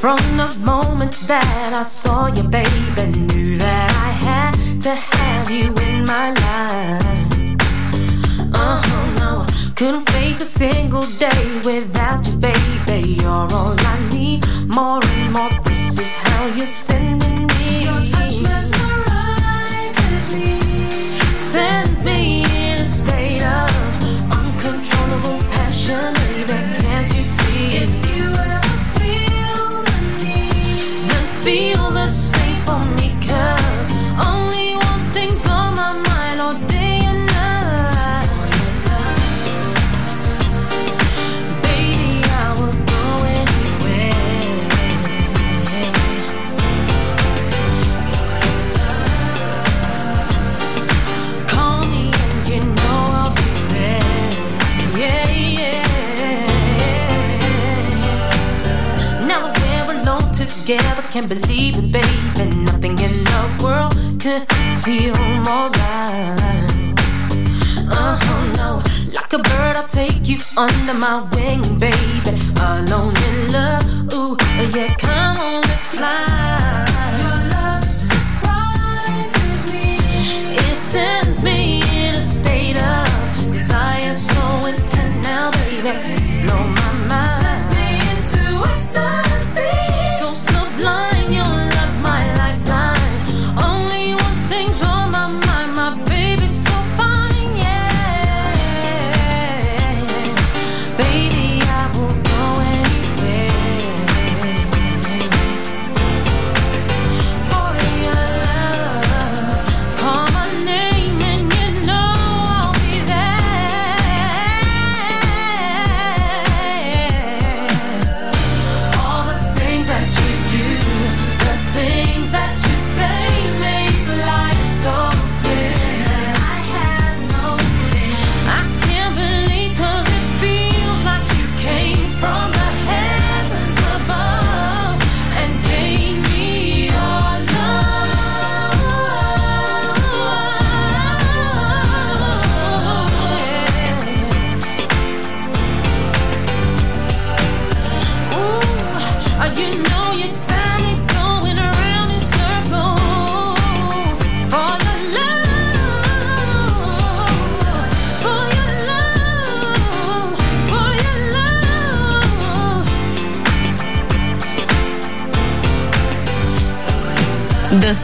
Me the moment that I saw passion, baby. Can't you see? feel more right. Oh uh-huh, no. Like a bird, I'll take you under my wing, baby. Alone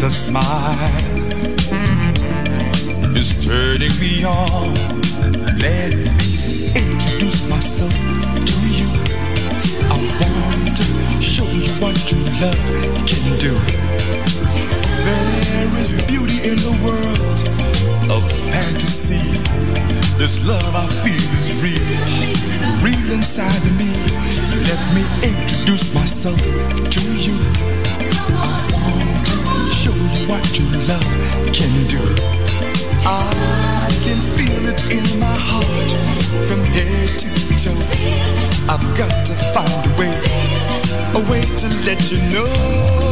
the smile is turning me on. Let me introduce myself to you. I want to show you what true love can do. There is beauty in the world of fantasy. This love I feel is real, real inside of me. Let me introduce myself to you what your love can do. I can feel it in my heart from head to toe. I've got to find a way, a way to let you know.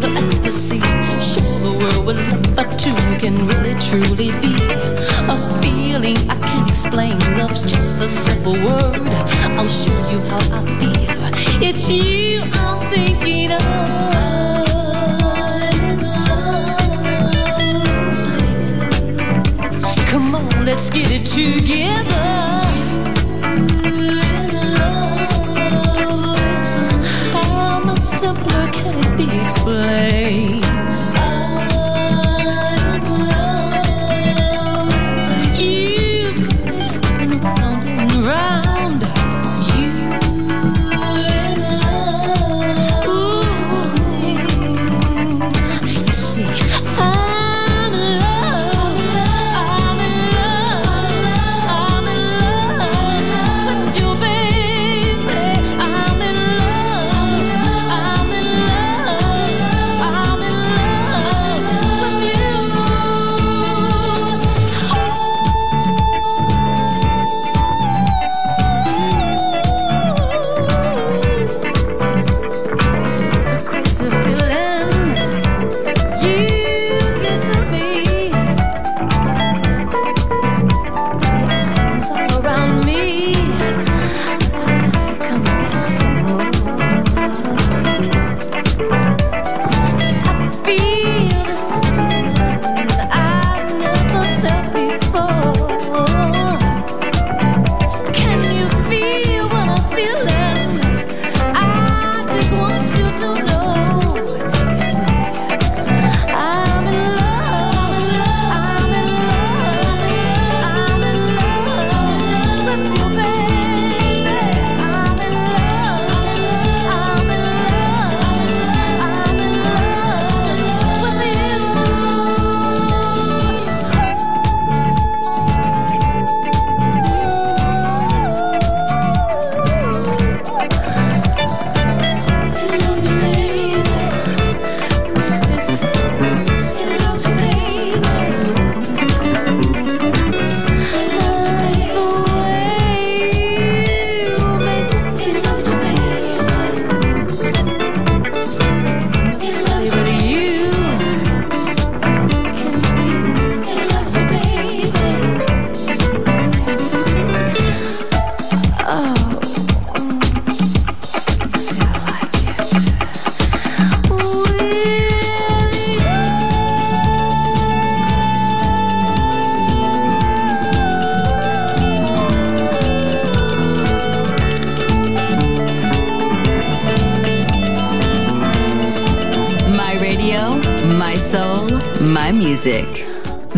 world of ecstasy. Sure, the world what love, but two can really truly be a feeling I can't explain.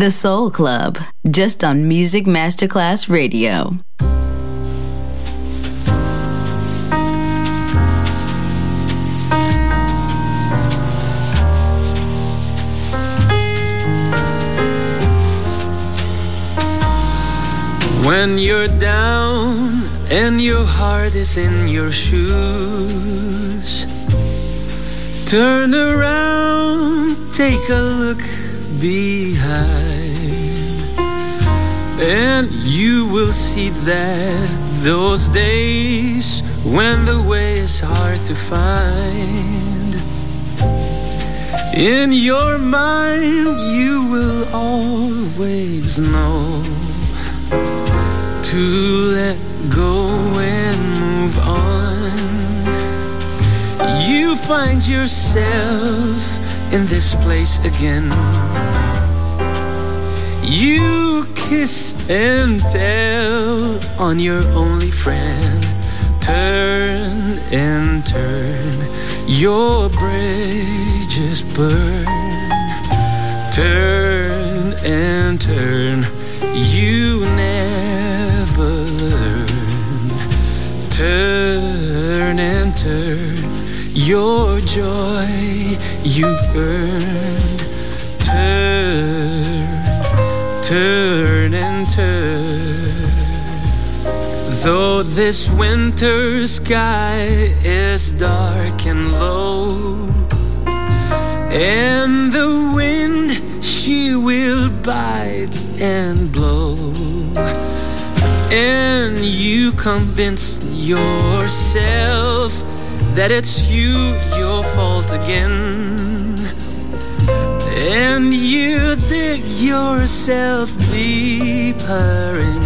The Soul Club, just on Music Masterclass Radio. When you're down and your heart is in your shoes, turn around, take a look behind and you will see that those days when the way is hard to find. In your mind, you will always know to let go and move on. You find yourself in this place again. You kiss and tell on your only friend. Turn and turn, your bridges burn. Turn and turn, you never learn. Turn and turn, your joy you've earned. Turn and turn. Though this winter sky is dark and low, and the wind she will bite and blow, and you convince yourself that it's you your fault again, and you dig yourself deeper in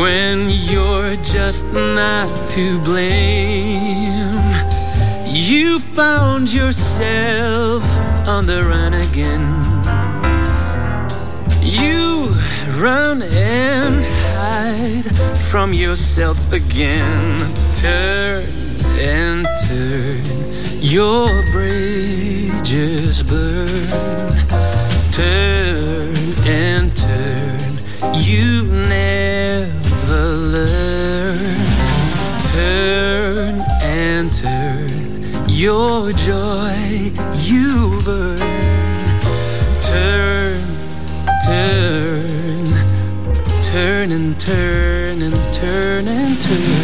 when you're just not to blame. You found yourself on the run again. You run and hide from yourself again. Turn and turn, your bridges burn. Turn and turn, you never learn. Turn and turn, your joy you've earned. Turn, turn, turn and turn and turn and turn.